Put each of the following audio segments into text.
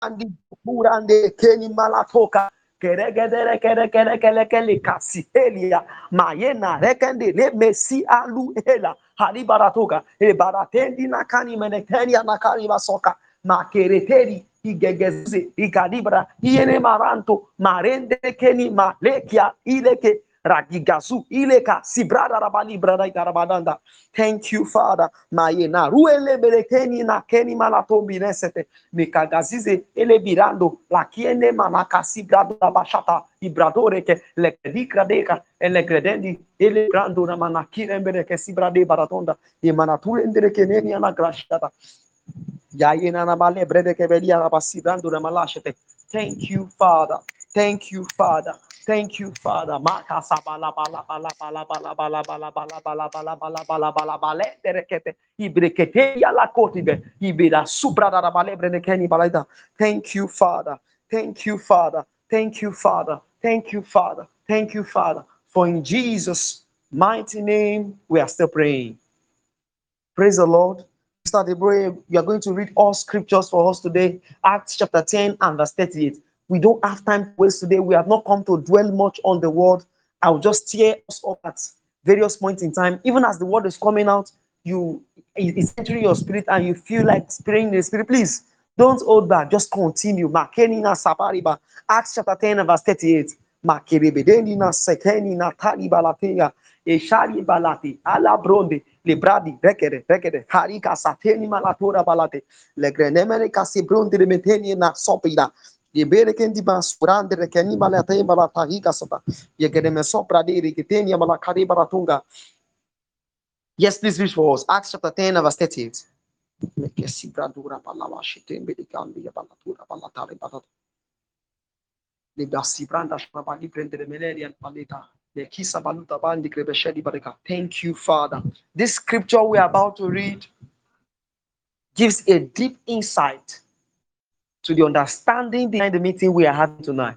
andi burande keni malatoka. Keregedere kerekerekelekele kasihelia mayena rekende le mesi alu hela. Haribaratoka ebaratendi nakani menekenia nakani basoka. Makereteri igegeze ikalibra iene maranto. Marende keni malekia ileke. Ragigazu ileka sibrada rabali brada ikarabadanda thank you father. Mayena ruele berekeni na keni malato binesete mikagazize ele birando la kiene manaka sibrada bashata ibradore ke le dikradeka ele gredendi ele brando na manakire bereke sibrade baratonda. E manature ndere keneni ana grashata. Yayena na male brede ke belia na basibrando na malashete thank you father. Thank you father Thank you, Father. Thank you, Father. Thank you, Father. Thank you, Father. Thank you, Father. Thank you, Father. For in Jesus' mighty name, we are still praying. Praise the Lord. Mr. Debray, you are going to read all scriptures for us today. Acts chapter 10 and verse 38. We don't have time to waste today. We have not come to dwell much on the word. I'll just tear us up at various points in time. Even as the word is coming out, you it's entering your spirit and you feel like praying in the spirit. Please don't hold back. Just continue. Acts chapter 10 verse 38. Makerebedenina sekenina talibalateya. Eshari balate. Ala bronde. Libradi. Rekere. Rekere. Harika sateni malatora balate. Legrenemere kasi bronde sopida yebere kendi basurande rekeni mala tay mala tahika sata yegere me sopra diri que tenia yes this verse for us. Acts chapter 10 verse 38 me che si bradura palla vashi tembe di cambi e ballatura palla tale patata le bassi branda shaba di prendere meleri al paleta. Thank you, Father. This scripture we're about to read gives a deep insight to the understanding behind the meeting we are having tonight.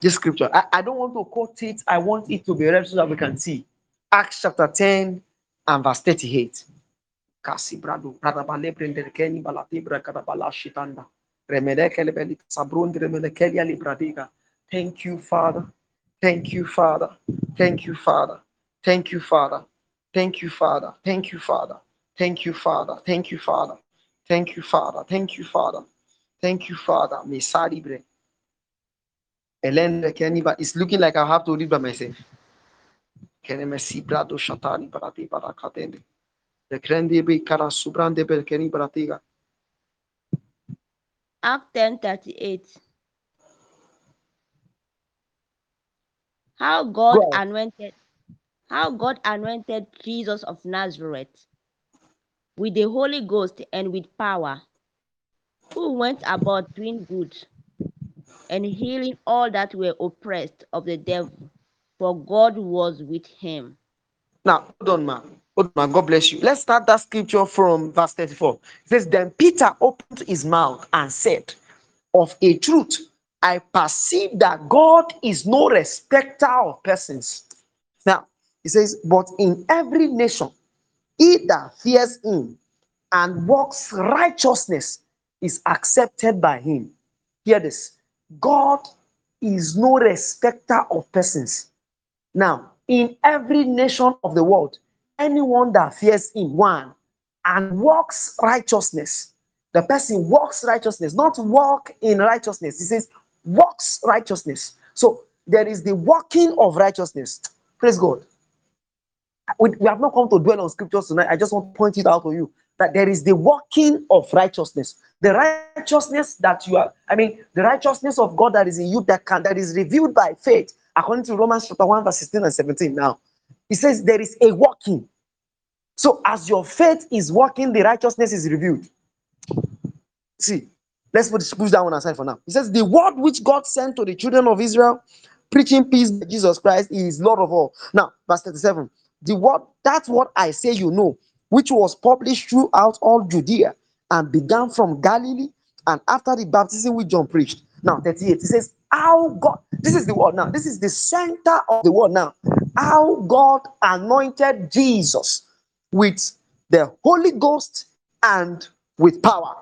This scripture, I, I don't want to quote it, I want it to be read so that we can see. Acts chapter 10 and verse 38. Kasi brado, brada bale prendere keni balati brakada bala shitanda. Remede beli sabrundi remede keli. Thank you, Father. Thank you, Father. Thank you, Father. Thank you, Father. Thank you, Father. Thank you, Father. Thank you, Father. Thank you, Father. Thank you, Father. Thank you, Father. Thank you, Father. Mesari bre. Elen keni ba. It's looking like I have to read by myself. Kene mesi brado shatani barati barakatende. The krendi be kara subrande bel keni baratiga. Act 10:38. How God Go anointed how God anointed Jesus of Nazareth with the Holy Ghost and with power, who went about doing good and healing all that were oppressed of the devil, for God was with him. Now, hold on, man. Hold on. God bless you. Let's start that scripture from verse 34. It says, Then Peter opened his mouth and said, Of a truth, I perceive that God is no respecter of persons. Now, he says, But in every nation, he that fears him and walks righteousness is accepted by him. Hear this God is no respecter of persons. Now, in every nation of the world, anyone that fears him, one, and walks righteousness, the person walks righteousness, not walk in righteousness. He says, walks righteousness. So there is the walking of righteousness. Praise God. We, we have not come to dwell on scriptures tonight. I just want to point it out to you that there is the walking of righteousness. The righteousness that you are, I mean, the righteousness of God that is in you that can that is revealed by faith, according to Romans chapter 1, verse 16 and 17. Now, he says there is a walking. So, as your faith is walking, the righteousness is revealed. See, let's put this push that one aside for now. He says, The word which God sent to the children of Israel, preaching peace Jesus Christ, is Lord of all. Now, verse 37. The word, that's what I say you know, which was published throughout all Judea and began from Galilee and after the baptism which John preached. Now, 38, it says, How God, this is the word now, this is the center of the word now. How God anointed Jesus with the Holy Ghost and with power.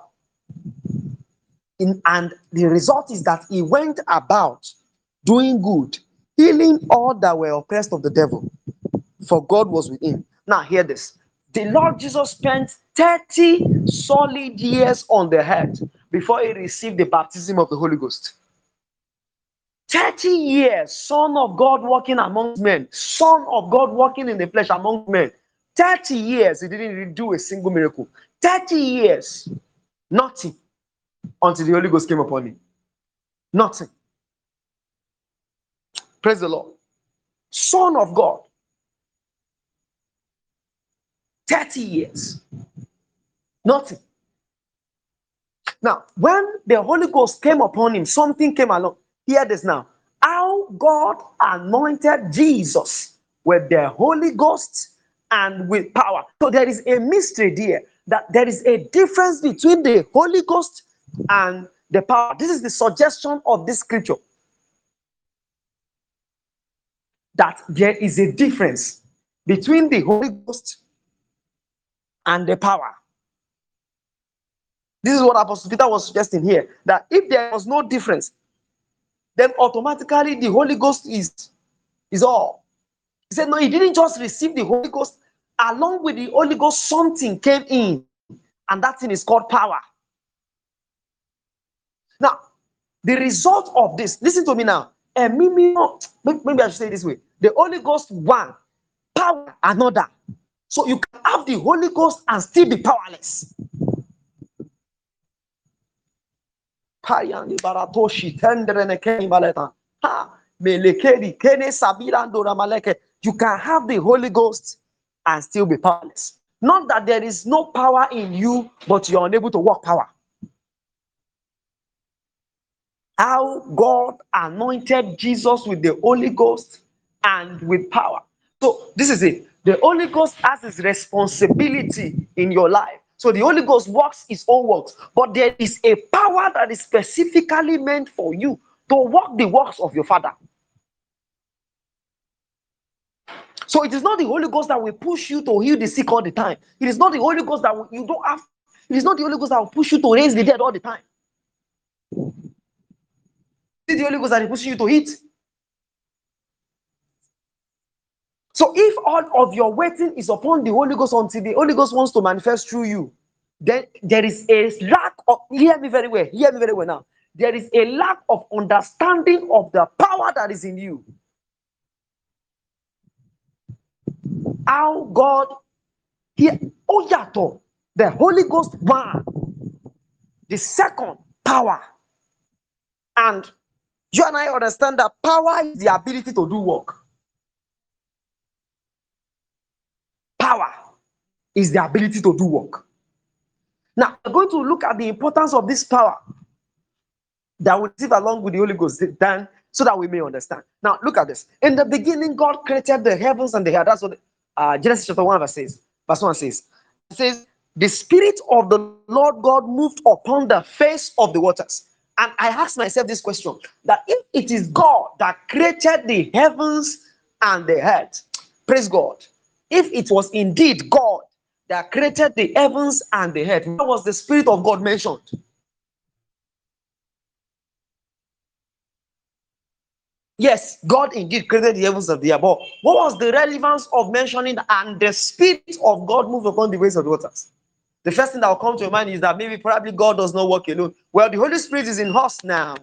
in, and the result is that he went about doing good, healing all that were oppressed of the devil, for God was with him. Now, hear this the Lord Jesus spent 30 solid years on the earth before he received the baptism of the Holy Ghost. 30 years, Son of God walking among men, Son of God walking in the flesh among men. 30 years, he didn't do a single miracle. 30 years, nothing until the Holy Ghost came upon him. Nothing. Praise the Lord. Son of God. 30 years. Nothing. Now, when the Holy Ghost came upon him, something came along. Hear this now. How God anointed Jesus with the Holy Ghost and with power. So there is a mystery there that there is a difference between the Holy Ghost and the power. This is the suggestion of this scripture that there is a difference between the Holy Ghost and the power. This is what Apostle Peter was suggesting here that if there was no difference, then automatically the Holy Ghost is, is all. He said, No, he didn't just receive the Holy Ghost, along with the Holy Ghost, something came in, and that thing is called power. Now, the result of this, listen to me now. Maybe I should say this way the Holy Ghost, one, power, another. So you can have the Holy Ghost and still be powerless. You can have the Holy Ghost and still be powerless. Not that there is no power in you, but you're unable to work power. How God anointed Jesus with the Holy Ghost and with power. So, this is it. The Holy Ghost has his responsibility in your life. So, the Holy Ghost works his own works, but there is a power that is specifically meant for you to work the works of your Father. So it is not the Holy Ghost that will push you to heal the sick all the time. It is not the Holy Ghost that will, you don't have. It is not the Holy Ghost that will push you to raise the dead all the time. It is the Holy Ghost that will push you to eat. So if all of your waiting is upon the Holy Ghost until the Holy Ghost wants to manifest through you, then there is a lack of hear me very well. Hear me very well now. There is a lack of understanding of the power that is in you. how God here oh the Holy Ghost one the second power and you and I understand that power is the ability to do work power is the ability to do work. Now we're going to look at the importance of this power that we receive along with the Holy Ghost then so that we may understand. Now look at this. In the beginning God created the heavens and the earth. That's what uh, Genesis chapter 1 verse says, verse 1 says, it says, the spirit of the Lord God moved upon the face of the waters. And I asked myself this question that if it is God that created the heavens and the earth, praise God. If it was indeed God that created the heavens and the earth, what was the spirit of God mentioned? Yes, God indeed created the heavens of the above. What was the relevance of mentioning and the spirit of God moved upon the waves of the waters? The first thing that will come to your mind is that maybe probably God does not work alone. Well, the Holy Spirit is in us now.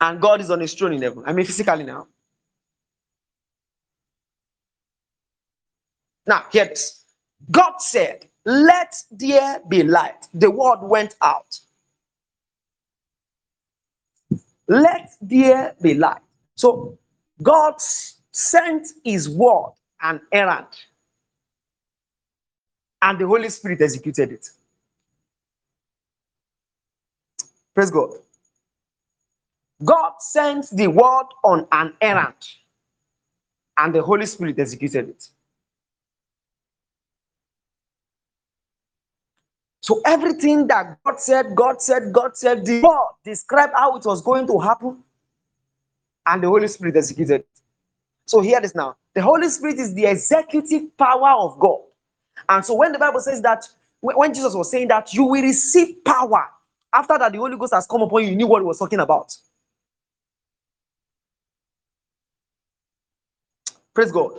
And God is on his throne in heaven. I mean, physically now. Now, hear this. God said, Let there be light. The word went out. Let there be light. So God sent his word and errand, and the Holy Spirit executed it. Praise God. God sent the word on an errand, and the Holy Spirit executed it. So everything that God said, God said, God said, described how it was going to happen, and the Holy Spirit executed. So hear this now. The Holy Spirit is the executive power of God. And so when the Bible says that when when Jesus was saying that you will receive power after that the Holy Ghost has come upon you, you knew what he was talking about. Praise God.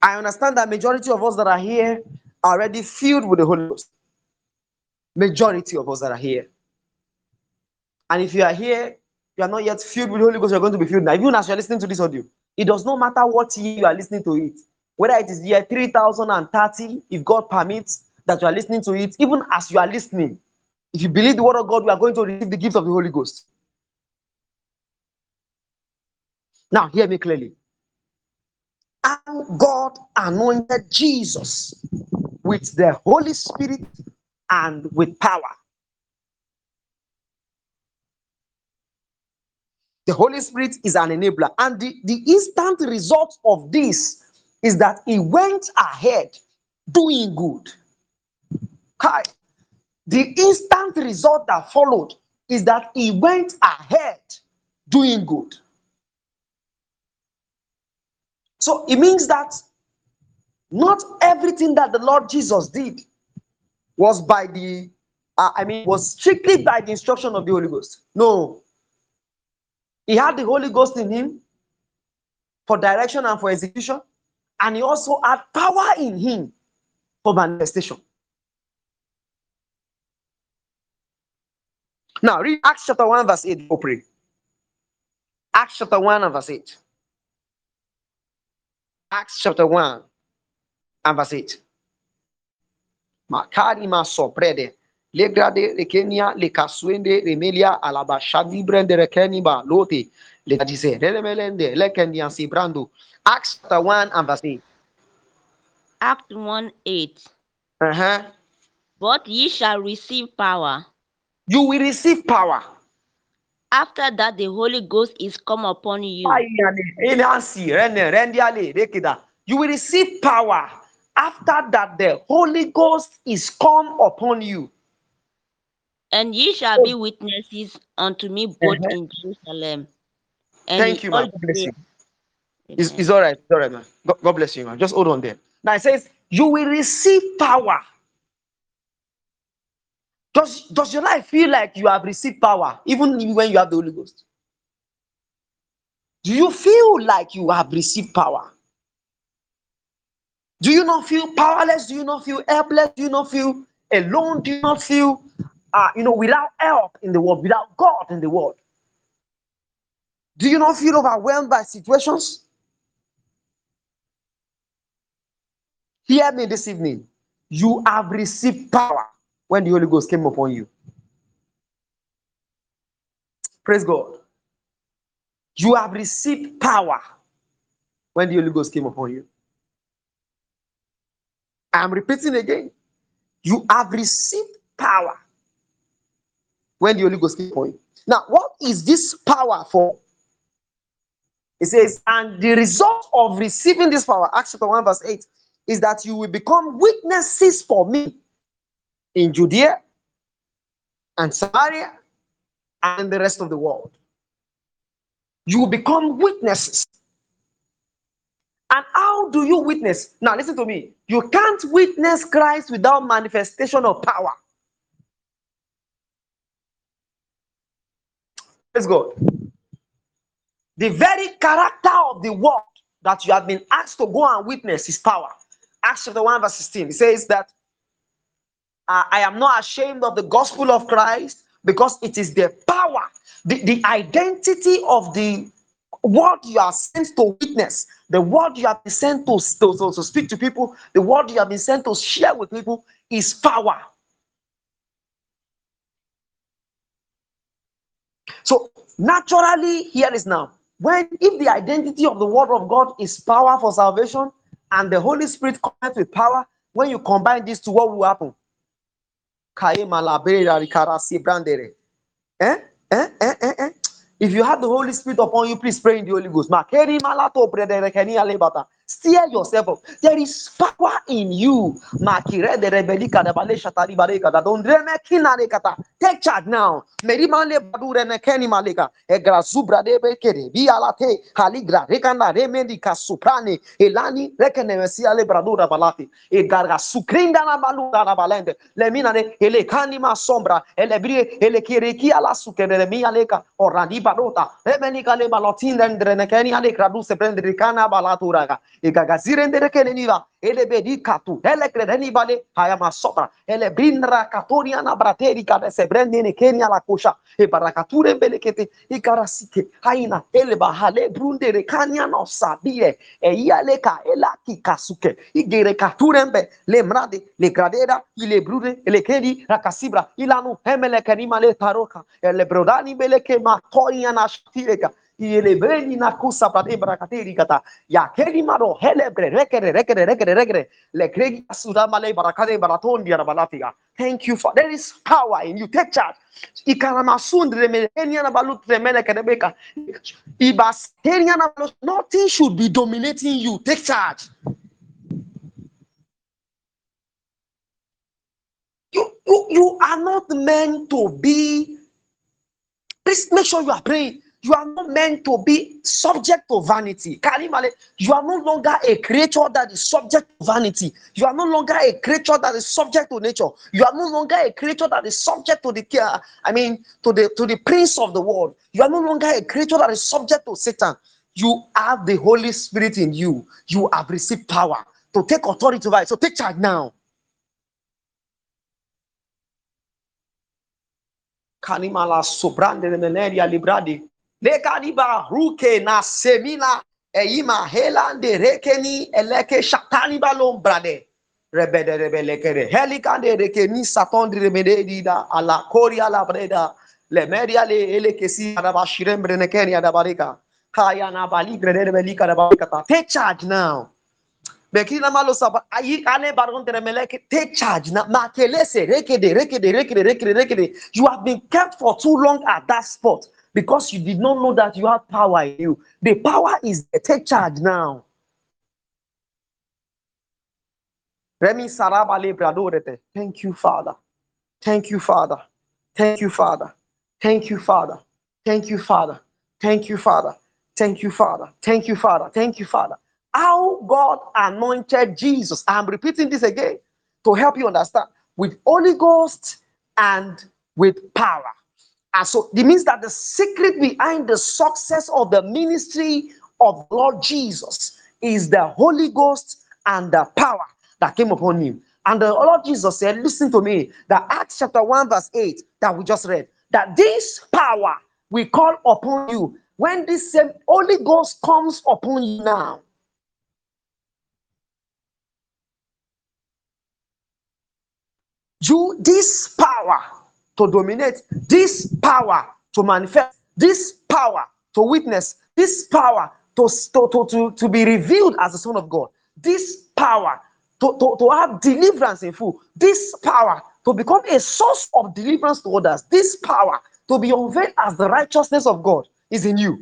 I understand that majority of us that are here are already filled with the Holy Ghost. Majority of us that are here. And if you are here, you are not yet filled with the Holy Ghost, you're going to be filled now. Even as you're listening to this audio, it does not matter what year you are listening to it, whether it is year 3030, if God permits that you are listening to it, even as you are listening, if you believe the word of God, you are going to receive the gift of the Holy Ghost. Now, hear me clearly. And God anointed Jesus with the Holy Spirit and with power. The Holy Spirit is an enabler. And the, the instant result of this is that he went ahead doing good. Hi. The instant result that followed is that he went ahead doing good. So it means that not everything that the Lord Jesus did was by the, uh, I mean, was strictly by the instruction of the Holy Ghost. No. He had the Holy Ghost in him for direction and for execution, and he also had power in him for manifestation. Now, read Acts chapter 1, verse 8. Go pray. Acts chapter 1 and verse 8. Acts chapter 1 and verse 8. Makari masoprede. Legrade rekenia le kasuende remelia alaba shadi brende rekeni ba lote le dise remelende lekendi ansi brando. Acts chapter 1 and verse 8. Act 1 8. Uh-huh. But ye shall receive power. You will receive power. After that, the Holy Ghost is come upon you. You will receive power after that the Holy Ghost is come upon you. And ye shall be witnesses unto me both Uh-huh. in Jerusalem. And Thank you, man. God bless you. It's, it's all right. It's all right, man. God, God bless you, man. Just hold on there. Now it says, You will receive power. Does, does your life feel like you have received power, even when you have the Holy Ghost? Do you feel like you have received power? Do you not feel powerless? Do you not feel helpless? Do you not feel alone? Do you not feel, uh, you know, without help in the world, without God in the world? Do you not feel overwhelmed by situations? Hear me this evening. You have received power when the Holy Ghost came upon you. Praise God. You have received power when the Holy Ghost came upon you. I'm repeating again. You have received power when the Holy Ghost came upon you. Now, what is this power for? It says, and the result of receiving this power, Acts chapter 1, verse 8, is that you will become witnesses for me in Judea and Samaria and the rest of the world. You will become witnesses. And how do you witness? Now, listen to me. You can't witness Christ without manifestation of power. Praise God. The very character of the word that you have been asked to go and witness is power. Acts chapter 1, verse 16. It says that I am not ashamed of the gospel of Christ because it is the power, the, the identity of the word you are sent to witness, the word you have been sent to, to, to, to speak to people, the word you have been sent to share with people is power. So naturally, here is now. When if the identity of the word of God is power for salvation and the Holy Spirit comes with power, when you combine these two, what will happen? Eh? Eh? Eh? Eh? Eh? If you have the Holy Spirit upon you, please pray in the Holy Ghost. Steer yourself up. There is power in you. Take charge now. Merimale badurene keni maleka. Egra zubra debe kere. Bialate haligra rekanda rekana remedika suprani. Elani rekene mesiale bradura balati. Egarga sukrinda na balura na balende. Leminane ele kanima sombra. Ele brie ele kireki ala sukere mi aleka. Orani balota. Remenika le balotin dendre ne keni alekra du se prendrikana balaturaga. igagazirendere keneniva elebedi katu elekredeni bale haya masopra elebrinra katonia na brateri kada sebrendene kenia la kosha e barakature belekete ikarasike haina eleba hale brundere kania no sabie e yaleka elaki kasuke gere katurembe lemrade le gradera ile brude ele kedi rakasibra ilanu hemele kenima le taroka elebrodani beleke matonia na shtireka ielebreni na kusa prate barakateri kata ya keri maro helebre rekere rekere rekere rekere le kregi asudama le barakate baraton dia balatia thank you for there is power in you. Take charge. Ikaramasun remenia na balut remele kedebeka ibasenia na nothing should be dominating you. Take charge. You, you, you are not meant to be. Please make sure you are praying you are not meant to be subject to vanity. Kalimale, you are no longer a creature that is subject to vanity. You are no longer a creature that is subject to nature. You are no longer a creature that is subject to the care. Uh, I mean, to the to the prince of the world. You are no longer a creature that is subject to Satan. You have the Holy Spirit in you. You have received power to take authority over it. So take charge now. Kanimala sobrande meneria libradi. Lekadiba ruke na semina eima helande rekeni eleke shatani balom brade. Rebede rebelekere. Helikande rekeni satondi remede dida ala kori ala breda. Le media le elekesi adaba shirem brenekeni adabarika. Kaya na bali grede belika adabarika. Take charge now. Bekina malo saba ayi ale baron meleke take charge now. Makelese rekede rekede rekede rekede rekede. You have been kept for too long at that spot because you did not know that you have power in you. The power is there. Take charge now. Thank you, Father. Thank you, Father. Thank you, Father. Thank you, Father. Thank you, Father. Thank you, Father. Thank you, Father. Thank you, Father. Thank you, Father. How God anointed Jesus. I'm repeating this again to help you understand with Holy Ghost and with power. And so it means that the secret behind the success of the ministry of Lord Jesus is the Holy Ghost and the power that came upon him. And the Lord Jesus said, Listen to me, that Acts chapter 1, verse 8 that we just read, that this power we call upon you when this same Holy Ghost comes upon you now. You this power to dominate, this power to manifest, this power to witness, this power to, to, to, to, be revealed as the Son of God, this power to, to, to have deliverance in full, this power to become a source of deliverance to others, this power to be unveiled as the righteousness of God is in you.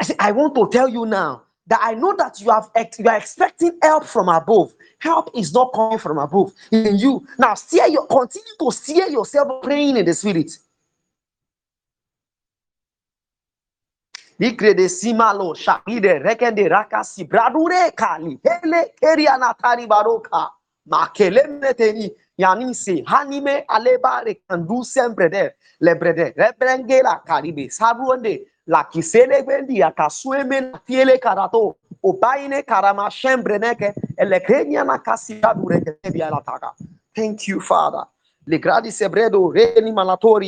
I, say, I want to tell you now that I know that you have you are expecting help from above. Help is not coming from above in you. Now, steer your continue to steer yourself praying in the spirit. Hanime aleba rekandu sempre de rebrengela karibe karato obaine karama lataka thank you father. Le gradi sebredo reni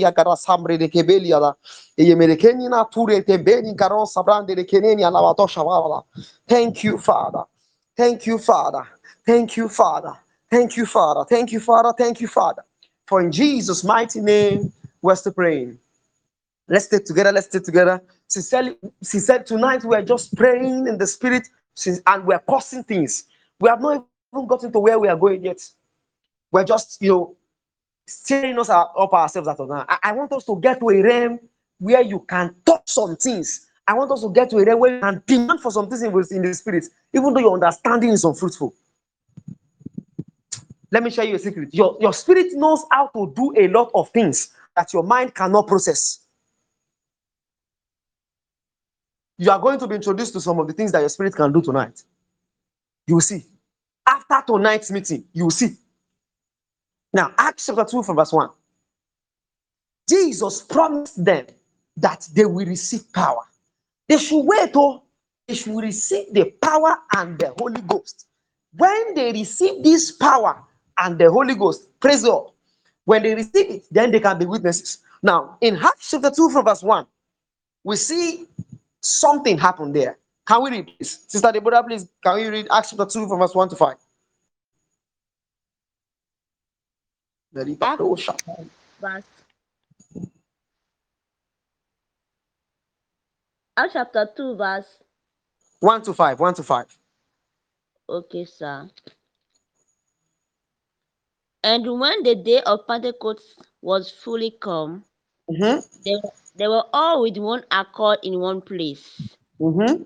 ya sambre de da yemerekeni na ture tembeni karon sabrande de keneni wala thank you father. Thank you father. Thank you father. Thank you father. Thank you father. Thank you father. For in jesus mighty name we're still praying Let's stay together. Let's stay together. Sincerely, she said tonight we are just praying in the spirit and we're causing things. We have not even gotten to where we are going yet. We're just, you know, steering us up ourselves at all now. I, I want us to get to a realm where you can touch some things I want us to get to a level where you can demand for some things in in the spirit, even though your understanding is unfruitful. Let me share you a secret. Your, your spirit knows how to do a lot of things that your mind cannot process. You are going to be introduced to some of the things that your spirit can do tonight. You will see. After tonight's meeting, you will see. Now, Acts chapter 2 from verse 1. Jesus promised them that they will receive power. They should wait, oh, they should receive the power and the Holy Ghost. When they receive this power and the Holy Ghost, praise God. When they receive it, then they can be witnesses. Now, in Acts chapter 2 from verse 1, we see something happened there. Can we read this? Sister Deborah, please, can we read Acts chapter 2 from verse 1 to 5? Verse Acts chapter 2, verse 1 to 5. 1 to 5. Okay, sir. And when the day of Pentecost was fully come, Mm-hmm. they, they were all with one accord in one place. Mm-hmm.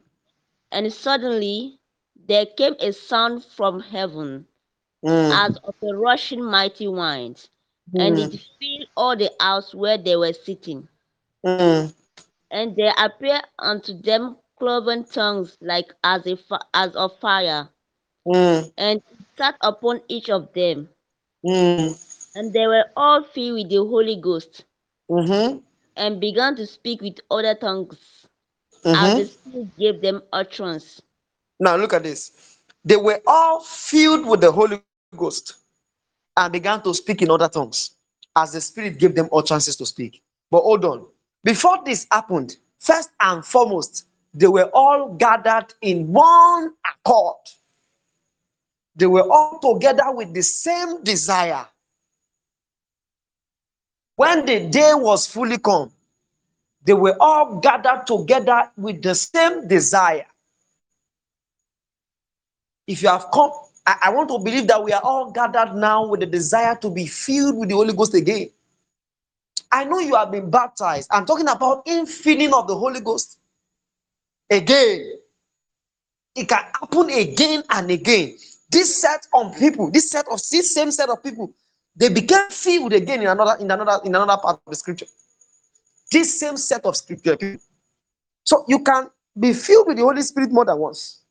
And suddenly there came a sound from heaven Mm. as of a rushing mighty wind, and Mm. it filled all the house where they were sitting. Mm. And there appeared unto them cloven tongues like as a as of fire, Mm. and sat upon each of them. Mm. And they were all filled with the Holy Ghost, Mm-hmm. and began to speak with other tongues as Mm-hmm. the Spirit gave them utterance. Now look at this. They were all filled with the Holy Ghost and began to speak in other tongues as the Spirit gave them all chances to speak. But hold on. Before this happened, first and foremost, they were all gathered in one accord. They were all together with the same desire. When the day was fully come, they were all gathered together with the same desire. If you have come, I, I want to believe that we are all gathered now with the desire to be filled with the Holy Ghost again. I know you have been baptized. I'm talking about infilling of the Holy Ghost again. It can happen again and again. This set of people, this set of this same set of people, they became filled again in another in another in another part of the scripture. This same set of scripture. So you can be filled with the Holy Spirit more than once.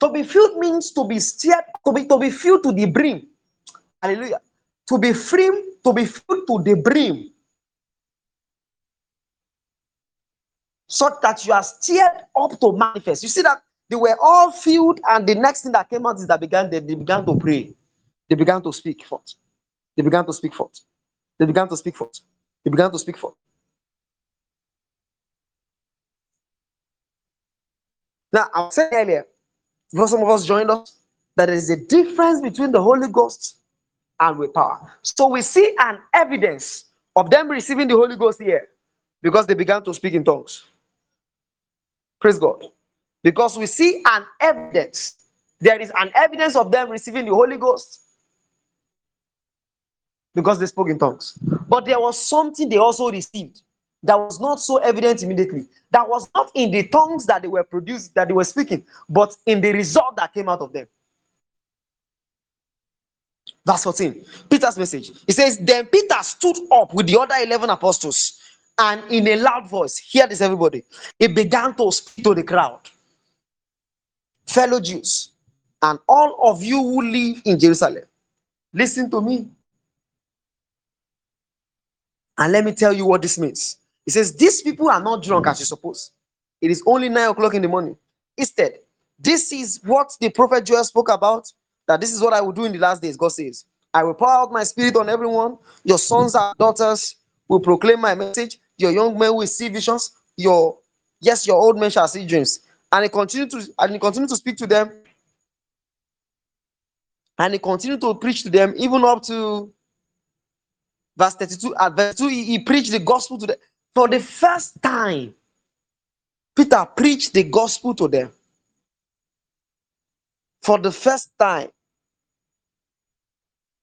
To be filled means to be steered, to be to be filled to the brim. Hallelujah. To be free, to be filled to the brim. Such that you are steered up to manifest. You see that they were all filled, and the next thing that came out is that began they, they began to pray. They began to speak forth. They began to speak forth. They began to speak forth. They began to speak forth. Now, I saying earlier, before some of us joined us, that there is a difference between the Holy Ghost and with power. So we see an evidence of them receiving the Holy Ghost here because they began to speak in tongues. Praise God. Because we see an evidence. There is an evidence of them receiving the Holy Ghost because they spoke in tongues. But there was something they also received that was not so evident immediately. That was not in the tongues that they were produced, that they were speaking, but in the result that came out of them. Verse 14, Peter's message. He says, Then Peter stood up with the other 11 apostles and in a loud voice, hear this, everybody. He began to speak to the crowd, fellow Jews, and all of you who live in Jerusalem. Listen to me. And let me tell you what this means. He says, These people are not drunk as you suppose. It is only nine o'clock in the morning. Instead, this is what the prophet Joel spoke about. That this is what I will do in the last days. God says, I will pour out my spirit on everyone. Your sons and daughters will proclaim my message. Your young men will see visions. Your yes, your old men shall see dreams. And he continued to and he continued to speak to them. And he continued to preach to them, even up to verse 32 at verse 2 he, he preached the gospel to them. For the first time peter preached the gospel to them. For the first time.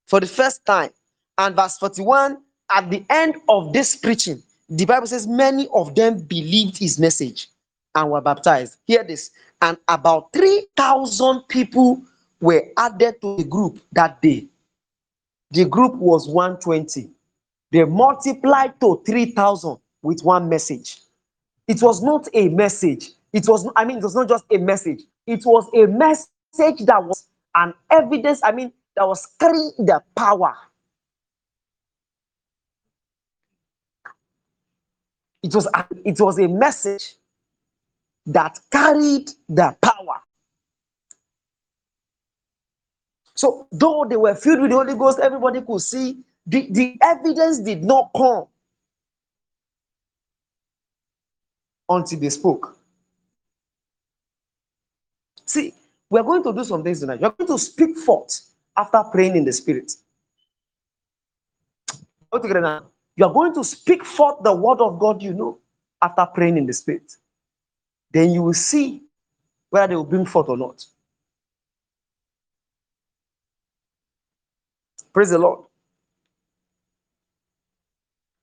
For the first time. And verse 41 at the end of this preaching the Bible says many of them believed his message and were baptized. Hear this. And about 3,000 people were added to the group that day. The group was 120. They multiplied to 3,000 with one message. It was not a message. It was, I mean, it was not just a message. It was a message that was an evidence, I mean, that was carrying the power. It was, it was a message that carried the power. So, though they were filled with the Holy Ghost, everybody could see the, the evidence did not come until they spoke. See, we're going to do some things tonight. You're going to speak forth after praying in the spirit. Go together now. You are going to speak forth the word of God you know after praying in the spirit. Then you will see whether they will bring forth or not. Praise the Lord.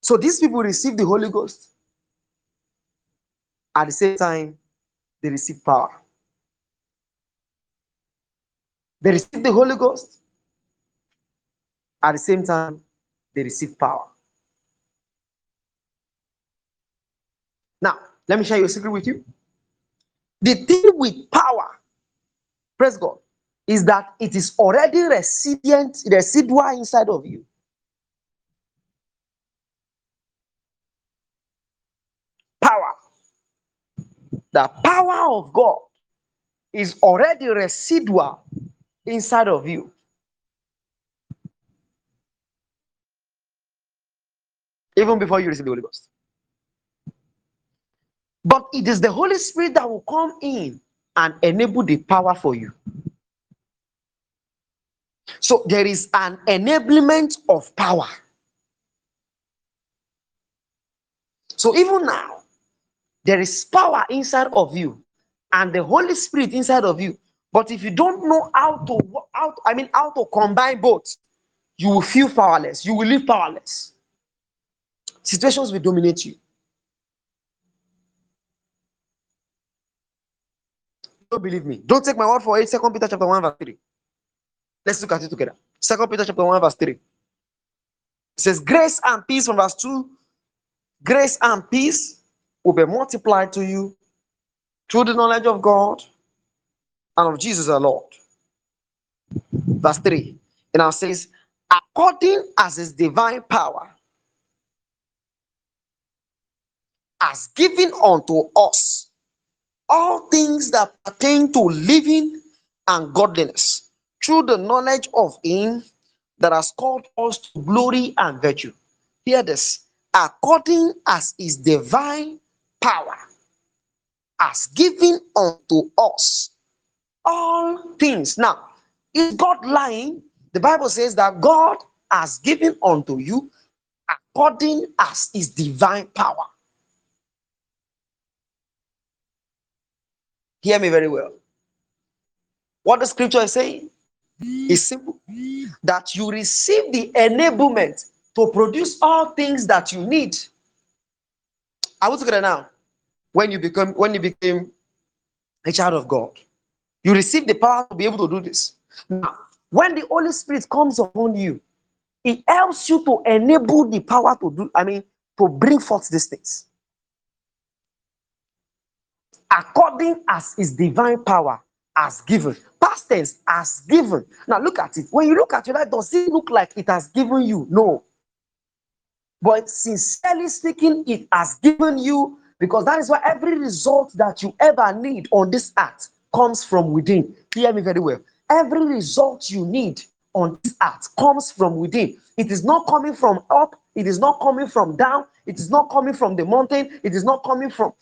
So these people receive the Holy Ghost. At the same time, they receive power. They receive the Holy Ghost. At the same time, they receive power. Now, let me share your secret with you. The thing with power, praise God, is that it is already resident, residual inside of you. Power. The power of God is already residual inside of you. Even before you receive the Holy Ghost. But it is the Holy Spirit that will come in and enable the power for you. So there is an enablement of power. So even now, there is power inside of you and the Holy Spirit inside of you. But if you don't know how to how I mean how to combine both, you will feel powerless. You will live powerless. Situations will dominate you. Don't believe me. Don't take my word for it. Second Peter chapter 1, verse 3. Let's look at it together. Second Peter chapter 1, verse 3. It says, Grace and peace from verse 2. Grace and peace will be multiplied to you through the knowledge of God and of Jesus our Lord. Verse 3. It now says, according as his divine power has given unto us all things that pertain to living and godliness through the knowledge of him that has called us to glory and virtue. Hear this according as his divine power has given unto us all things. Now, is God lying? The Bible says that God has given unto you according as his divine power. Hear me very well. What the scripture is saying is simple that you receive the enablement to produce all things that you need. I will together now. When you become when you became a child of God, you receive the power to be able to do this. Now, when the Holy Spirit comes upon you, it helps you to enable the power to do, I mean, to bring forth these things according as his divine power has given. Past tense has given. Now look at it. When you look at your life, does it look like it has given you? No. But sincerely speaking, it has given you because that is why every result that you ever need on this earth comes from within. Hear me very well. Every result you need on this earth comes from within. It is not coming from up, it is not coming from down, it is not coming from the mountain, it is not coming from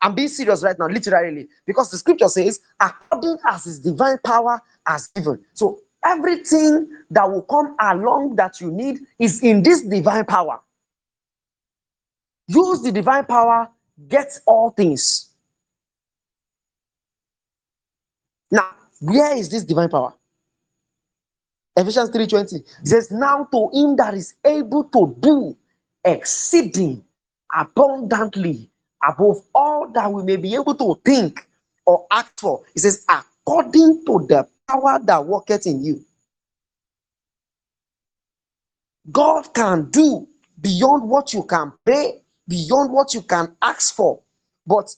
I'm being serious right now, literally, because the scripture says, according as his divine power has given. So everything that will come along that you need is in this divine power. Use the divine power, get all things. Now, where is this divine power? Ephesians 3:20 says, Now to him that is able to do exceeding abundantly above all that we may be able to think or act for. He says, according to the power that worketh in you. God can do beyond what you can pray, beyond what you can ask for. But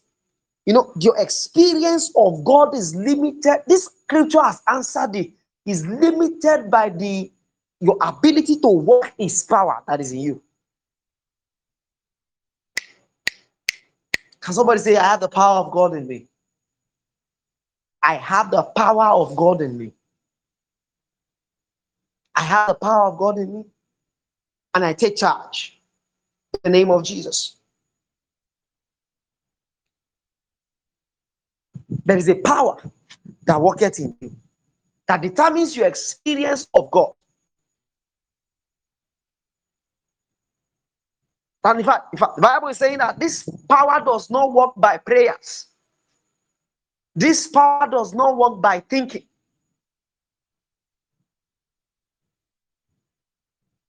you know, your experience of God is limited. This scripture has answered it. Is limited by the your ability to work his power that is in you. Can somebody say, I have the power of God in me? I have the power of God in me. I have the power of God in me. And I take charge in the name of Jesus. There is a power that worketh in you that determines your experience of God. And in fact, in fact, the Bible is saying that this power does not work by prayers. This power does not work by thinking.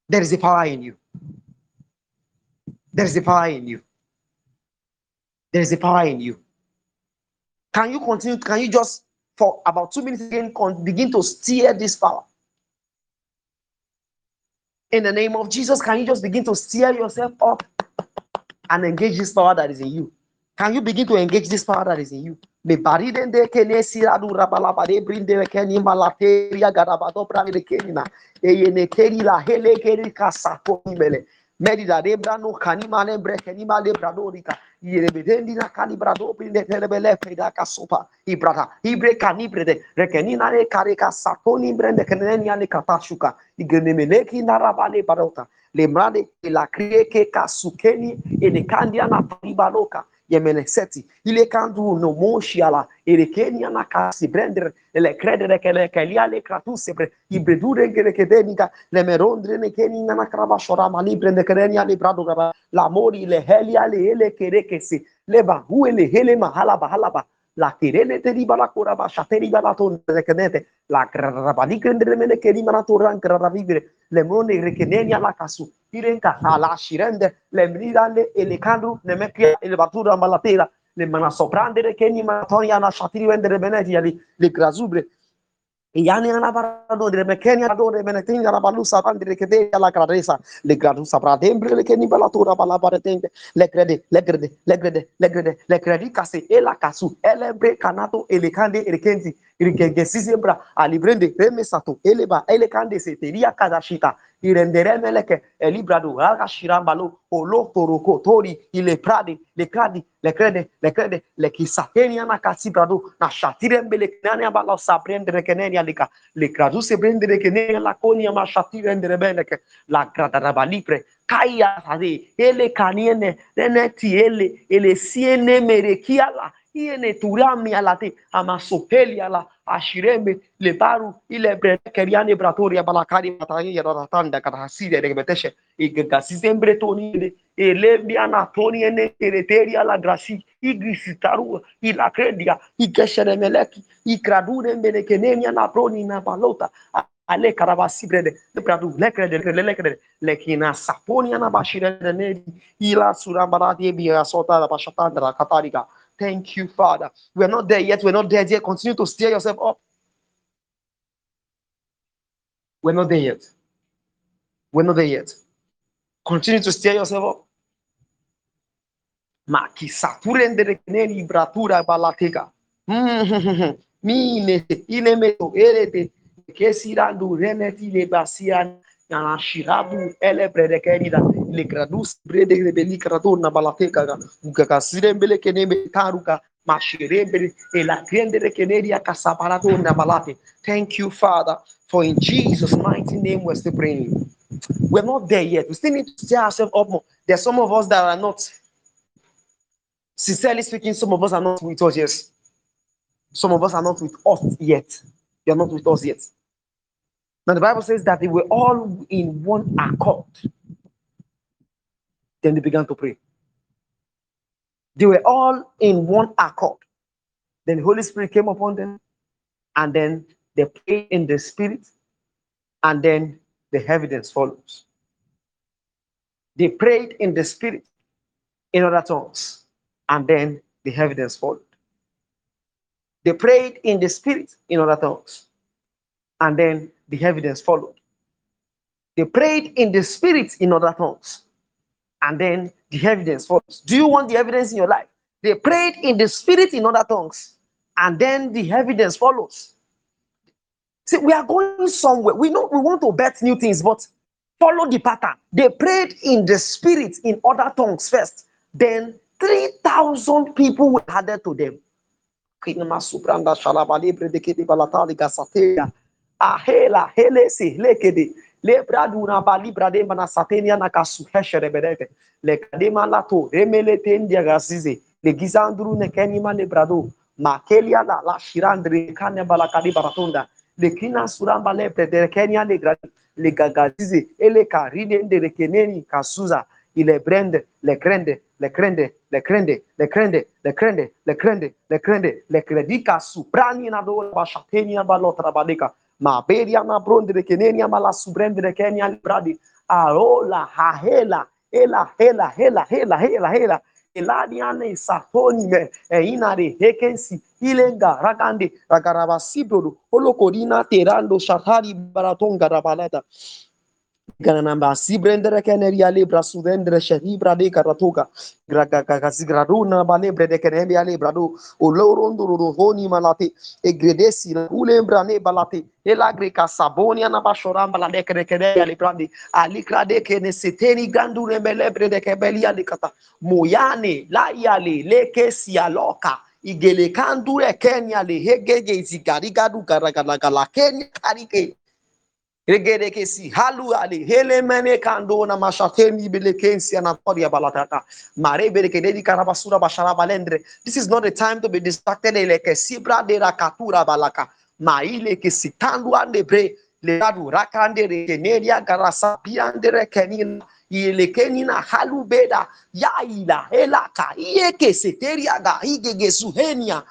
There is a power in you. There is a power in you. There is a power in you. Can you continue? Can you just, for about two minutes again, begin to steer this power? In the name of Jesus, can you just begin to steer yourself up and engage this power that is in you? Can you begin to engage this power that is in you? Me baridende kene de. Eye ne keri la hele keri mele. Medida rebra no kanima lembre kenima lebradorica. Yerebedendi na calibrado prinde terebele frida casopa. Ibrata. Ibre canibrede. Rekenina ne careka satoni brende kenenia ne katashuka. Igenemeleki narabale barota. Lemrade la krieke kasukeni ene kandia na paribaloka yemeneseti. Ile kandu no moshiala ele kenya na kasi brender. Ele credere che le che kratu sebre i bedure che le kedenica le merondre ne kenia na kraba shora mali prende kenia le brado gaba. La mori le helia le ele che si le ba hu ele hele mahala ba la kirene te riba la cura ba shateri ba la ton de kenete. La krabali krendere mene keri mana toran krabivire le mone rekenenia la kasu irenka ala shirende le mridande e le kandu ne mekia e le batura malatera. Le mana soprandere keni matonia na shatiri wendere beneti ali le grazubre Yani ana barado de mekenia do de menetinga la balusa bandire che de la gradesa le gradusa pradembre le keni balatura bala baretende le crede le crede le crede le crede le credi case e la casu elebre canato e le cande e le kenzi il che si sembra a librende remesato eleba ele cande se teria kadashita irenderemeleke elibradu algashirambalo olotorokotori ilepradi lekradi lekrede lekrede lekisatenianakasibradu nashatirembelekeneaniabala sabrenderekenenialika lekradu sebrenderekenenialakoniyama shatirenderebeneke lagradarabalipre kaiasade ele kaniene neneti ele elesienemerekiala tiene turami alate amasoheli ala ashirembe lebaru ile brede keriani bratoria balakari matani ya ratanda kata ya rekebeteshe igagazizembre e toni ele elebiana toni ene ereteri e ala grasi igrisitaru ilakredia igesheremeleki ikradure mbenekenenia na proni na balota. Ale karabasi brede pradu lekre de lekina saponia na bashire ila surambara de bi da bashata da katarika Thank you, Father. We're not there yet. We're not there yet. Continue to steer yourself up. We're not there yet. We're not there yet. Continue to steer yourself up. Le gradus brede de li na balateka ga uka kasirembele keneme taruka mashirembele e la kriendere keneria kasaparato na balate thank you father for in jesus mighty name we're still praying we're not there yet. We still need to stir ourselves up more. There's some of us that are not sincerely speaking some of us are not with us yes some of us are not with us yet. You're not with us yet. Now the Bible says that they were all in one accord. Then they began to pray. They were all in one accord. Then the Holy Spirit came upon them, and then they prayed in the Spirit, and then the evidence follows. They prayed in the Spirit, in other tongues, and then the evidence followed. They prayed in the spirit in other tongues, and then the evidence followed. They prayed in the spirit in other tongues, and then the evidence follows. Do you want the evidence in your life? They prayed in the spirit in other tongues, and then the evidence follows. See, we are going somewhere. We know we want to bet new things, but follow the pattern. They prayed in the spirit in other tongues first, then 3,000 people were added to them. Lebraduna balibra de manasatenia nakasu hesherebedete, lekadema lato, remelete ndiagazize, le gizandru nekenima lebrado, makelia la la shirandre kane balakadi baratunda, le kina suramba lepre de kenya le gradi, le gagazize, ele karine ndere keneni kasuza, ile brende, le krende, le crende, le crende, le crende, le crende, le crende, le crende, le credica suprani na do bashatenia balotra badeka. ma beria ma brondre que nenia ma la subrendre que nia bradi. Arola hahela ela hela hela hela hela hela eladiane satonime e inare hekensi ilenga ragande ragarabasi brodo holocorina terando shatari baratonga rabalata. Ganamba sibrendere keneria libra suvendre shehibra de karatoka graga gasigraduna balebre de keneria libra do olorondo rohoni malate e gredesi ulembra ne balate e lagre kasabonia na bashoramba la de keneria libra de ali krade kene seteni gandure melebre de kebelia de kata. Moyane la yale leke sialoka igele kandure kenya le hegege zigarigadu garagala kenya karike Regede che si, haluali, helemene candona mashatemi belekensia natoria balatata. Ma rebere che dedica la basura bashara balendre. This is not the time to be distracted. Ele che si bradera katura balaka. Ma ile che si tanduande bre, le radu rakandere che neria garasa piandere che. Ile che nina halubeda, yaila, elaka, ie che se teriaga, igege suhenia.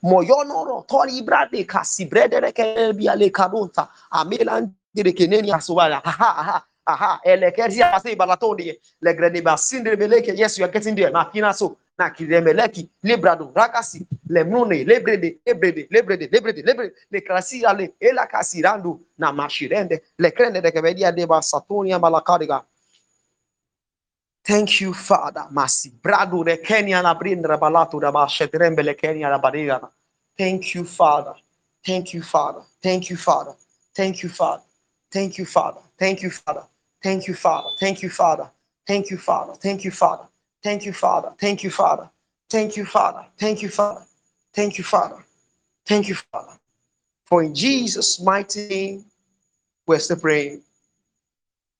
Moyonoro, tori brade, casi bredere che erbia le caronta. Amelante. Neni asubala aha aha aha. Elekezi ase balatondi le grede basindre beleke yes you are getting there makina so na kiremeleki lebrado rakasi. Lemune. Lebrede. Lebrede. Lebrede. Lebrede. Lebrede. Le krasi ale. Ela kasirando na mashirende. Le krende de kebedia de basatonia malakariga. Thank you, Father. Masi. Brado de Kenya na brindra balato da bashetrembe le Kenya la bariga. Thank you, Father. Thank you, Father. Thank you, Father. Thank you, Father. Thank you, Father. Thank you, Father. Thank you, Father. Thank you, Father. Thank you, Father. Thank you, Father. Thank you, Father. Thank you, Father. Thank you, Father. Thank you, Father. Thank you, Father. Thank you, Father. For in Jesus' mighty name, we're still praying.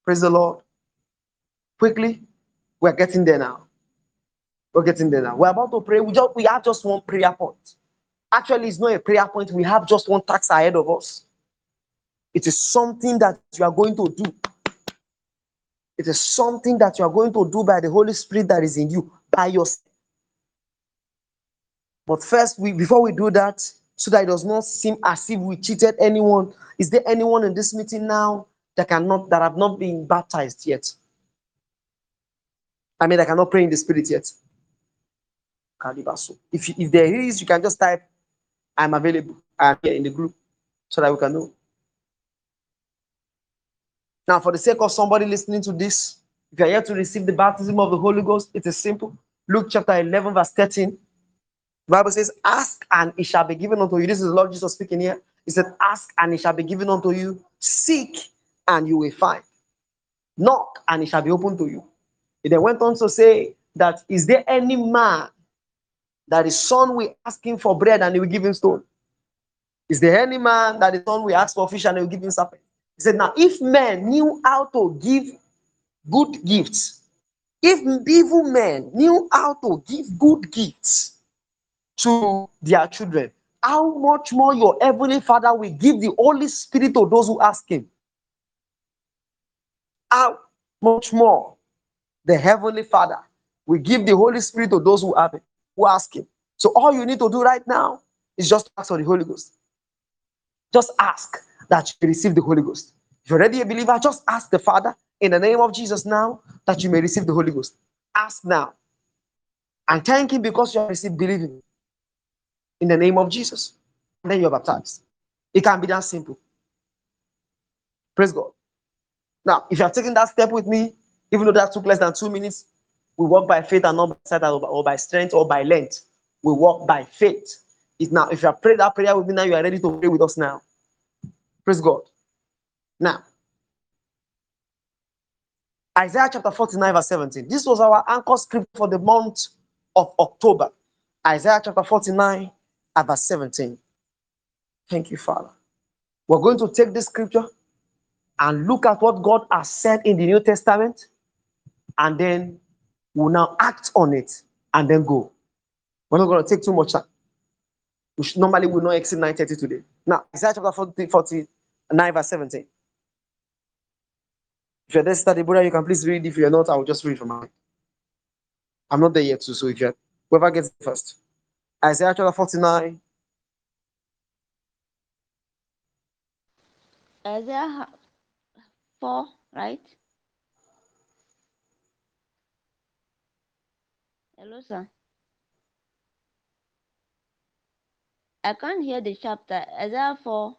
Praise the Lord. Quickly, we're getting there now. We're getting there now. We're about to pray. We just we have just one prayer point. Actually, it's not a prayer point. We have just one task ahead of us. It is something that you are going to do. It is something that you are going to do by the Holy Spirit that is in you, by yourself. But first, we before we do that, so that it does not seem as if we cheated anyone, is there anyone in this meeting now that cannot that have not been baptized yet? I mean, I cannot pray in the spirit yet. If, if there is, you can just type, I'm available. I'm here in the group so that we can know. Now, for the sake of somebody listening to this, if you are here to receive the baptism of the Holy Ghost, it is simple. Luke chapter 11, verse 13. The Bible says, Ask and it shall be given unto you. This is Lord Jesus speaking here. He said, Ask and it shall be given unto you. Seek and you will find. Knock and it shall be opened to you. He then went on to say that, Is there any man that his son will ask him for bread and he will give him stone? Is there any man that his son will ask for fish and he will give him serpent? He said, Now, if men knew how to give good gifts, if evil men knew how to give good gifts to their children, how much more your heavenly Father will give the Holy Spirit to those who ask Him? How much more the heavenly Father will give the Holy Spirit to those who have it, who ask Him. So all you need to do right now is just ask for the Holy Ghost. Just ask that you receive the Holy Ghost. If you're already a believer, just ask the Father in the name of Jesus now that you may receive the Holy Ghost. Ask now. and thank Him because you have received believing in the name of Jesus. And then you're baptized. It can be that simple. Praise God. Now, if you are taking that step with me, even though that took less than two minutes, we walk by faith and not by sight or by strength or by length. We walk by faith. If now, if you have prayed that prayer with me now, you are ready to pray with us now. Praise God. Now, Isaiah chapter 49, verse 17. This was our anchor script for the month of October. Isaiah chapter 49, verse 17. Thank you, Father. We're going to take this scripture and look at what God has said in the New Testament, and then we'll now act on it and then go. We're not going to take too much time. We should, normally will not exceed 9:30 today. Now, Isaiah chapter 40, 49, verse 17. If you're there, study, brother, you can please read. If you're not, I will just read from mine. I'm not there yet, too. So if you're whoever gets first. Isaiah chapter 49. Isaiah 4, right? Hello, sir. I can't hear the chapter. Isaiah 4.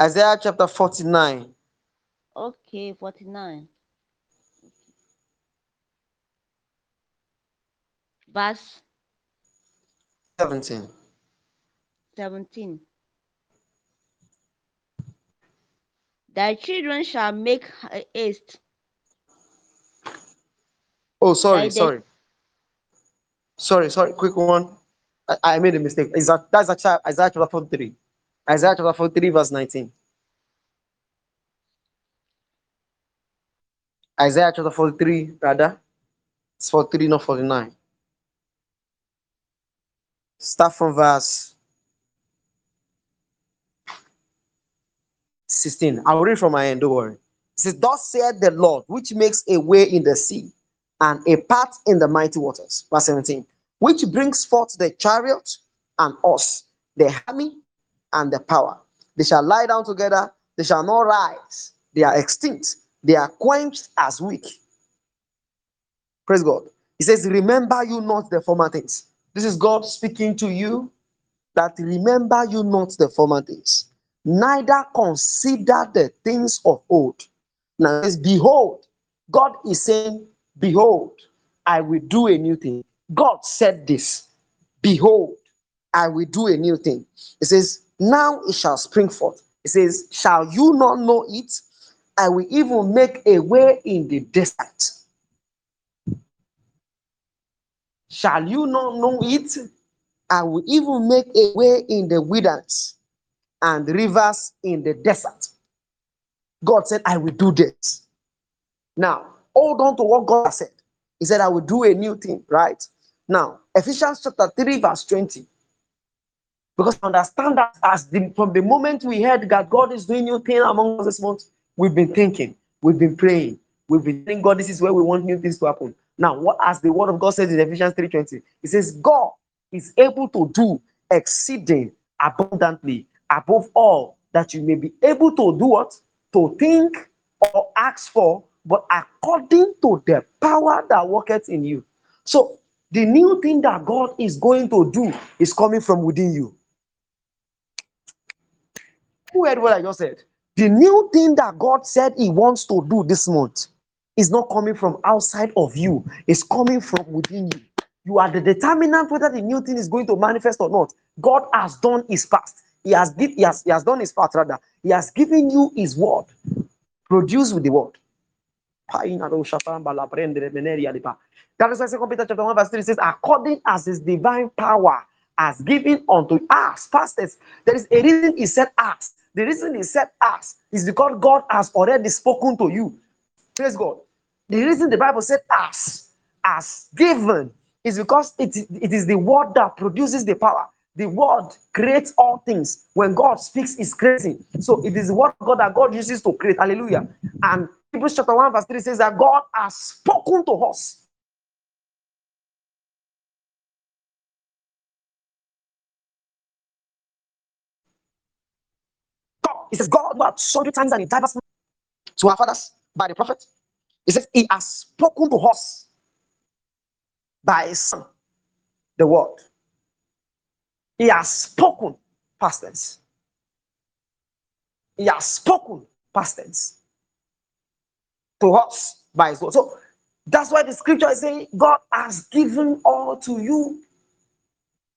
Isaiah chapter 49. Okay, 49. Verse 17. 17. Thy children shall make haste. Oh, sorry, sorry. Sorry, sorry, quick one. I, I made a mistake. Is that, that's actually Isaiah chapter 43. Isaiah chapter 43, verse 19. Isaiah chapter 43, rather. It's 43, not 49. Start from verse 16. I'll read from my end, don't worry. It says, Thus said the Lord, which makes a way in the sea and a path in the mighty waters. Verse 17. Which brings forth the chariot and us, the army and the power. They shall lie down together, they shall not rise. They are extinct, they are quenched as weak. Praise God. He says, Remember you not the former things. This is God speaking to you that remember you not the former things, neither consider the things of old. Now, says, Behold, God is saying, Behold, I will do a new thing. God said this, Behold, I will do a new thing. It says, Now it shall spring forth. It says, Shall you not know it? I will even make a way in the desert. Shall you not know it? I will even make a way in the wilderness and rivers in the desert. God said, I will do this. Now, hold on to what God said. He said, I will do a new thing, right? Now, Ephesians chapter 3, verse 20. Because understand that as the, from the moment we heard that God is doing new thing among us this month, we've been thinking, we've been praying, we've been thinking, God, this is where we want new things to happen. Now, what as the word of God says in Ephesians 3:20, it says, God is able to do exceeding abundantly above all that you may be able to do what? To think or ask for, but according to the power that worketh in you. So the new thing that God is going to do is coming from within you. Who heard what I just said? The new thing that God said He wants to do this month is not coming from outside of you, it's coming from within you. You are the determinant whether the new thing is going to manifest or not. God has done his part. He has, give, he has, he has done his part, rather. He has given you his word. Produce with the word. That is why Peter chapter 1, verse 3 says, according as his divine power has given unto us, fastest. There is a reason he said us. The reason he said us is because God has already spoken to you. Praise God. The reason the Bible said us, as given, is because it, it is the word that produces the power. The word creates all things. When God speaks, is creating. So it is the word God that God uses to create. Hallelujah. And Hebrews chapter 1, verse 3 says that God has spoken to us. It says God what sundry times and in diverse to our fathers by the prophet. He says he has spoken to us by his son, the word. He has spoken past tense. He has spoken past tense to us by his word. So that's why the scripture is saying God has given all to you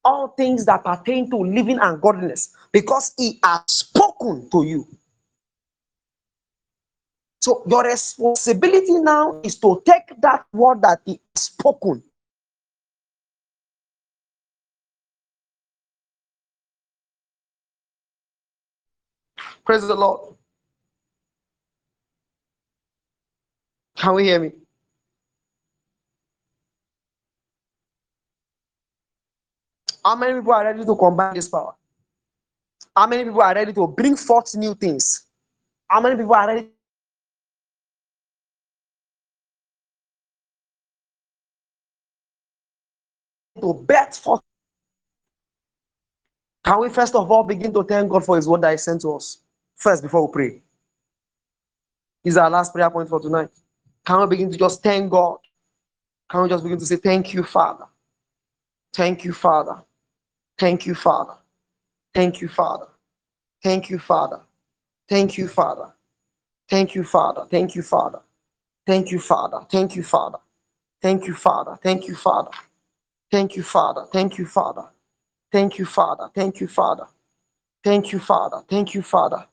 all things that pertain to living and godliness because he has spoken to you. So your responsibility now is to take that word that he has spoken Praise the Lord. Can we hear me? How many people are ready to combine this power? How many people are ready to bring forth new things? How many people are ready to bet forth? Can we first of all begin to thank God for His word that He sent to us? First, before we pray. This is our last prayer point for tonight. Can we begin to just thank God? Can we just begin to say, Thank you, Father? Thank you, Father. Thank you, Father. Thank you, Father. Thank you, Father. Thank you, Father. Thank you, Father. Thank you, Father. Thank you, Father. Thank you, Father. Thank you, Father. Thank you, Father. Thank you, Father. Thank you, Father. Thank you, Father. Thank you, Father. Thank you, Father. Thank you, Father.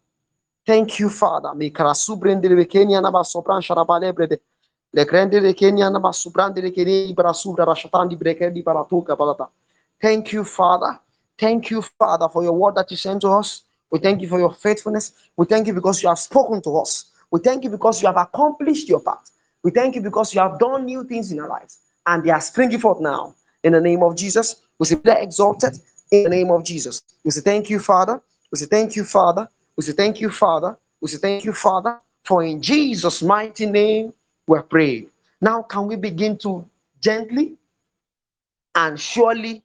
Thank you, Father. Mi krasubrende de Kenya na basopran sharabalebrede. Le grande de Kenya na basubrande de Kenya brasubra rashatandi brekendi baratuka balata. Thank you, Father. Thank you, Father, for your word that you sent to us. We thank you for your faithfulness. We thank you because you have spoken to us. We thank you because you have accomplished your part. We thank you because you have done new things in our lives. And they are springing forth now. In the name of Jesus, we say, be exalted in the name of Jesus. We say, thank you, Father. We say, thank you, Father. We say, thank you, Father. We say, thank you, Father. For in Jesus' mighty name, we pray. Now, can we begin to gently and surely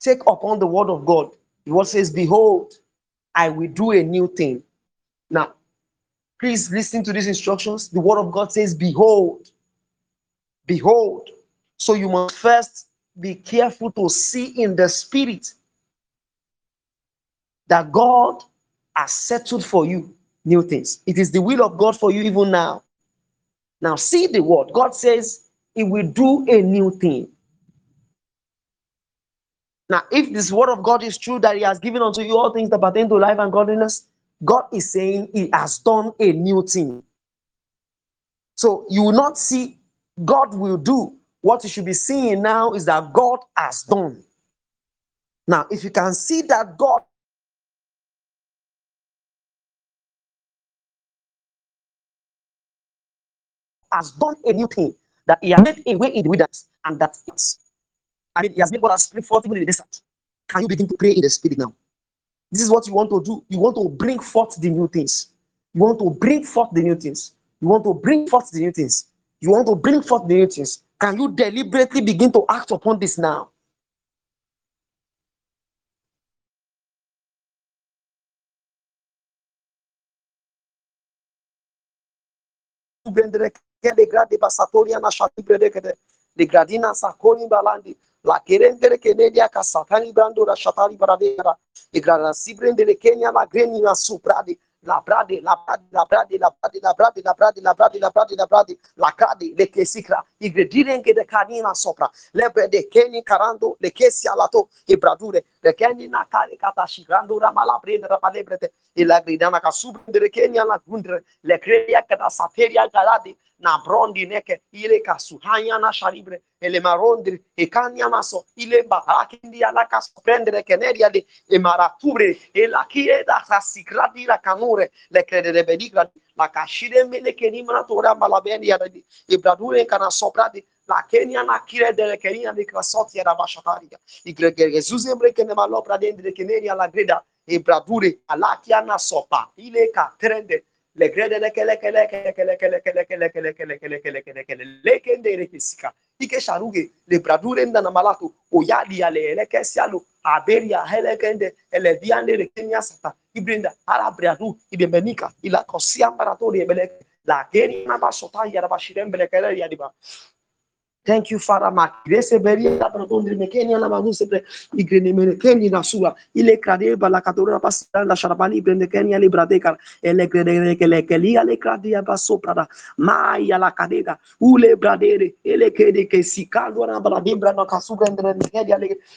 take upon the word of God. The word says, Behold, I will do a new thing. Now, please listen to these instructions. The word of God says, Behold, behold. So you must first be careful to see in the spirit that God has settled for you new things. It is the will of God for you even now. Now, see the word. God says, He will do a new thing. Now, if this word of God is true that He has given unto you all things that pertain to life and godliness, God is saying He has done a new thing. So you will not see God will do. What you should be seeing now is that God has done. Now, if you can see that God has done a new thing, that He has made a way in the wilderness, and that it's, I mean, He has made what has forth even in the desert. Can you begin to pray in the spirit now? This is what you want to do. You want to bring forth the new things. You want to bring forth the new things. You want to bring forth the new things. You want to bring forth the new things. Can you deliberately begin to act upon this now? gradina la kerendere kenedia kasatani brando la shatali baradera e grada sibrendere kenya la greni na supradi la brade la brade la brade la brade la brade la brade la brade la brade la brade la cade le kesikra i gredirenke de canina sopra le brede keni carando le kesi alato e bradure le keni na kare kata shigrando ra mala prende ra palebrete e la gridana ka subrendere kenya la gundre le creia kada sateria galadi na brondi neke ile kasu hanya sharibre ele marondri e kanya maso ile baraki ndi ala kasu prendere che neria e maratubre e la chieda sassigradi la canure le credere bedigra la kashire mele che nimana tora malabeni di e bradure kana soprati la Kenya na kire la Kenya di Krasoti era basciataria. I grege Gesù sembra che ne malopra dentro che neri alla greda e bradure alla chiana sopa. Ile ca trende lekredelekelekelekelekelekelekelekelekelekelekele Thank you, Father, ma grace beria protondrime che nella mano sempre i grenemene che nella sua il cradeva la catorra passata la sharabani prende che nella librateca e le credere che le che lì alle cradeva sopra da mai cadega u bradere e le crede che si calvano la debra no casu prendere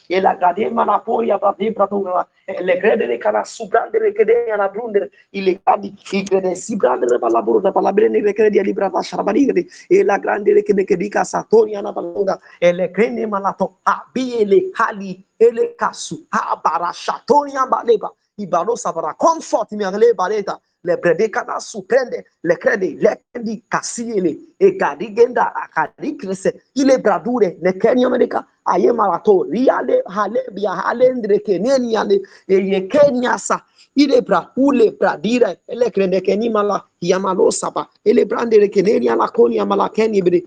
e la Gradema, la poria va debra tonga e le credere che la su prendere che de alla brundere il cadi i crede si prendere per la burda per la brene libra va sharabani e la grande che ne satoria yana balonga ele kreni malato abiele kali ele kasu abara bara shatonia baleba ibaro sabara comfort mi ale baleta le brede kana suprende le crede le kendi kasiele. E gadi genda akadi krese. Ile bradure le kenya amerika. Aye marato riale hale bia hale ndre ale e ye kenya sa ile bra ule bra dire ele krende keni mala yamalo saba. Ele brande keneni ala koni amala keni bre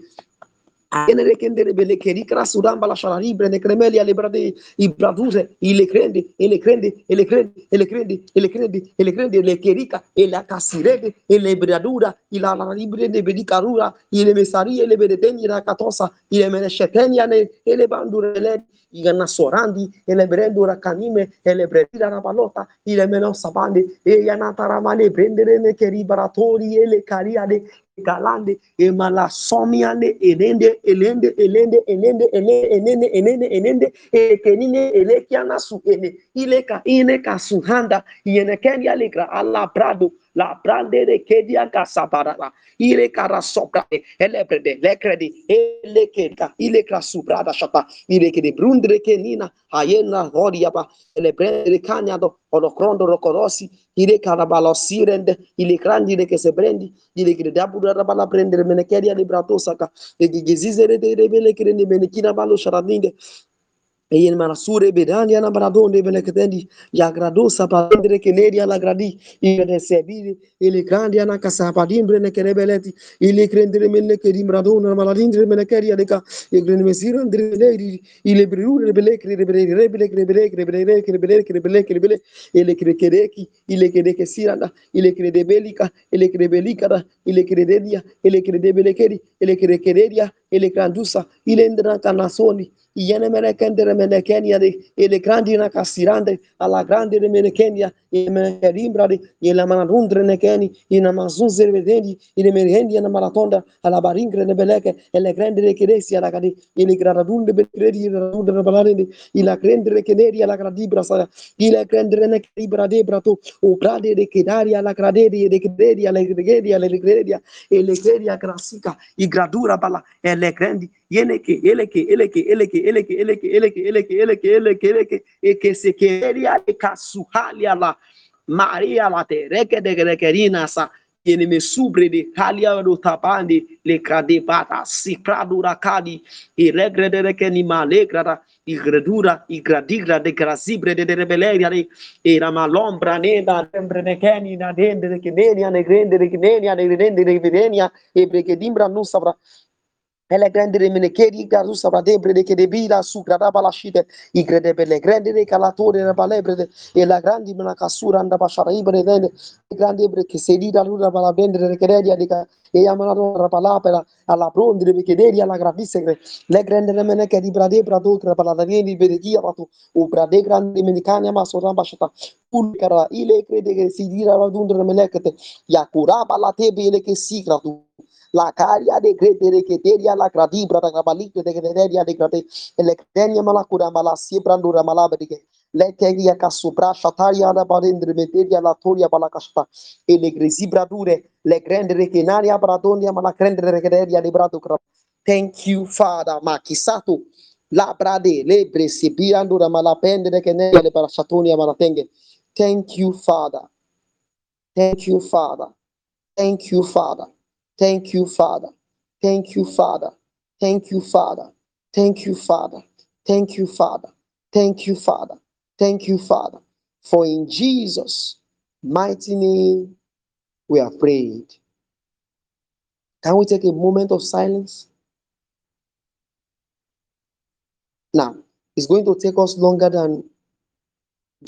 Genere kendere bele keri kra sudan bala shalari brene kremeli ale brade i braduse i le crende e le crende e le crende e le crende e le crende e le crende le kerika e la casirede e le bradura i la la libre de bedicarura i le e le bedeteni la katosa i le meneshetenia ne e le bandure le i ganna sorandi e le brendura canime e le bredira na balota i le menosa bande e yanata ramale prendere ne baratori e le cariade calande, emalasomiande, enende, elende, elende, elende, elende, enende, enende, enende, ekenine, e e e elekiana su ene, ileka, ineka, su handa, yenekenia, alegra, alabrado, la brande de kedia casaparava ile cara sopra ele prede le credi ele keda ile cara sopra da shapa. Ile che de brundre che nina ayena horiaba. Le prende caniado oro crondo rocorosi ile cara balossi rende ile grandi che se prendi ile che da pura da bala prendere mene kedia librato saka e di gesizere de rebele che ne mene kina balo sharadinde. e il marasure berani ana baradone belekdeni ya gradosa padre keneri ala gradi il resebili il grandi ana kasapadimbere ne kerebeleti il crendere menne kerim radona maladindre menne keria deka il grande mesiro ndre neri il brure belekri rebelekri rebelekri rebelekri rebelekri rebelekri rebelekri rebele il krekereki il kereke siranda il kredebelika il krebelika il krededia il kredebelekeri il krekereria e le grandusa ilendra canasoni iene menekende remenekenia de ele grandi na casirande alla grande remenekenia e menekerimbra de e la manarundre nekeni e na mazunze vedendi e le merendi na maratonda alla barindre ne beleke e le grandi rekeresi alla cadi e le gradadunde bekredi e radunde na balarende e la grande rekeneri alla gradibra sa e la grande renekeribra de brato o grade de kedari alla graderi e de kederi alla graderi alla graderi e le graderi grasica e gradura bala e le grandi ele che ele che ele che ele che ele che ele che ele che ele che ele che ele che ele che e che se cheria e casuhalia la Maria la de grekerina sa yene me subre de halia do tapandi le crade bata pradura cadi e regre de rekeni malegrada i gradura i gradigra de grasibre de rebeleria de era malombra ne da tembre dende de kedenia ne de kedenia ne de kedenia e perché dimbra non e grandi remine che riga russa pratepre che debita su grada palascite i crede per le grandi recalatore na palebre e la grandi mena casura anda pasara ibre dene e grandi ebre che se rida lura pala vendere che redia dica e amana rora palapera alla prondere perché deri alla gravissegre le grandi remine che ribra de prato cra paladarieni bedegia pato o prade grandi menicani ma sorra basata pulcara ile crede che si dira vadundre melekete ya curaba la tebe ile che sigra tu la caria de crete de keteria la cradibra da gabalico de keteria de crate le crenia mala cura mala sibra ndura mala beriche le teria casupra shataria da barendre meteria la toria balacasta e le gresibra dure le grande rechenaria bradonia mala grande rechenaria de brado thank you father ma chisato la brade le bresibia ndura mala pendere che ne le parasatonia mala tenge thank you father. Thank you father. Thank you father. Thank you, Father. Thank you, Father. Thank you, Father. Thank you, Father. Thank you, Father. Thank you, Father. Thank you, Father. For in Jesus' mighty name we are prayed. Can we take a moment of silence? Now, it's going to take us longer than,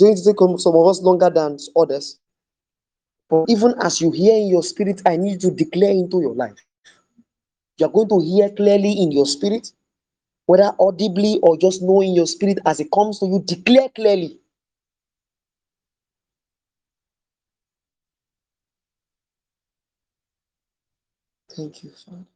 going to take some of us longer than others. But even as you hear in your spirit, I need to declare into your life. You're going to hear clearly in your spirit, whether audibly or just knowing your spirit as it comes to you, declare clearly. Thank you, Father.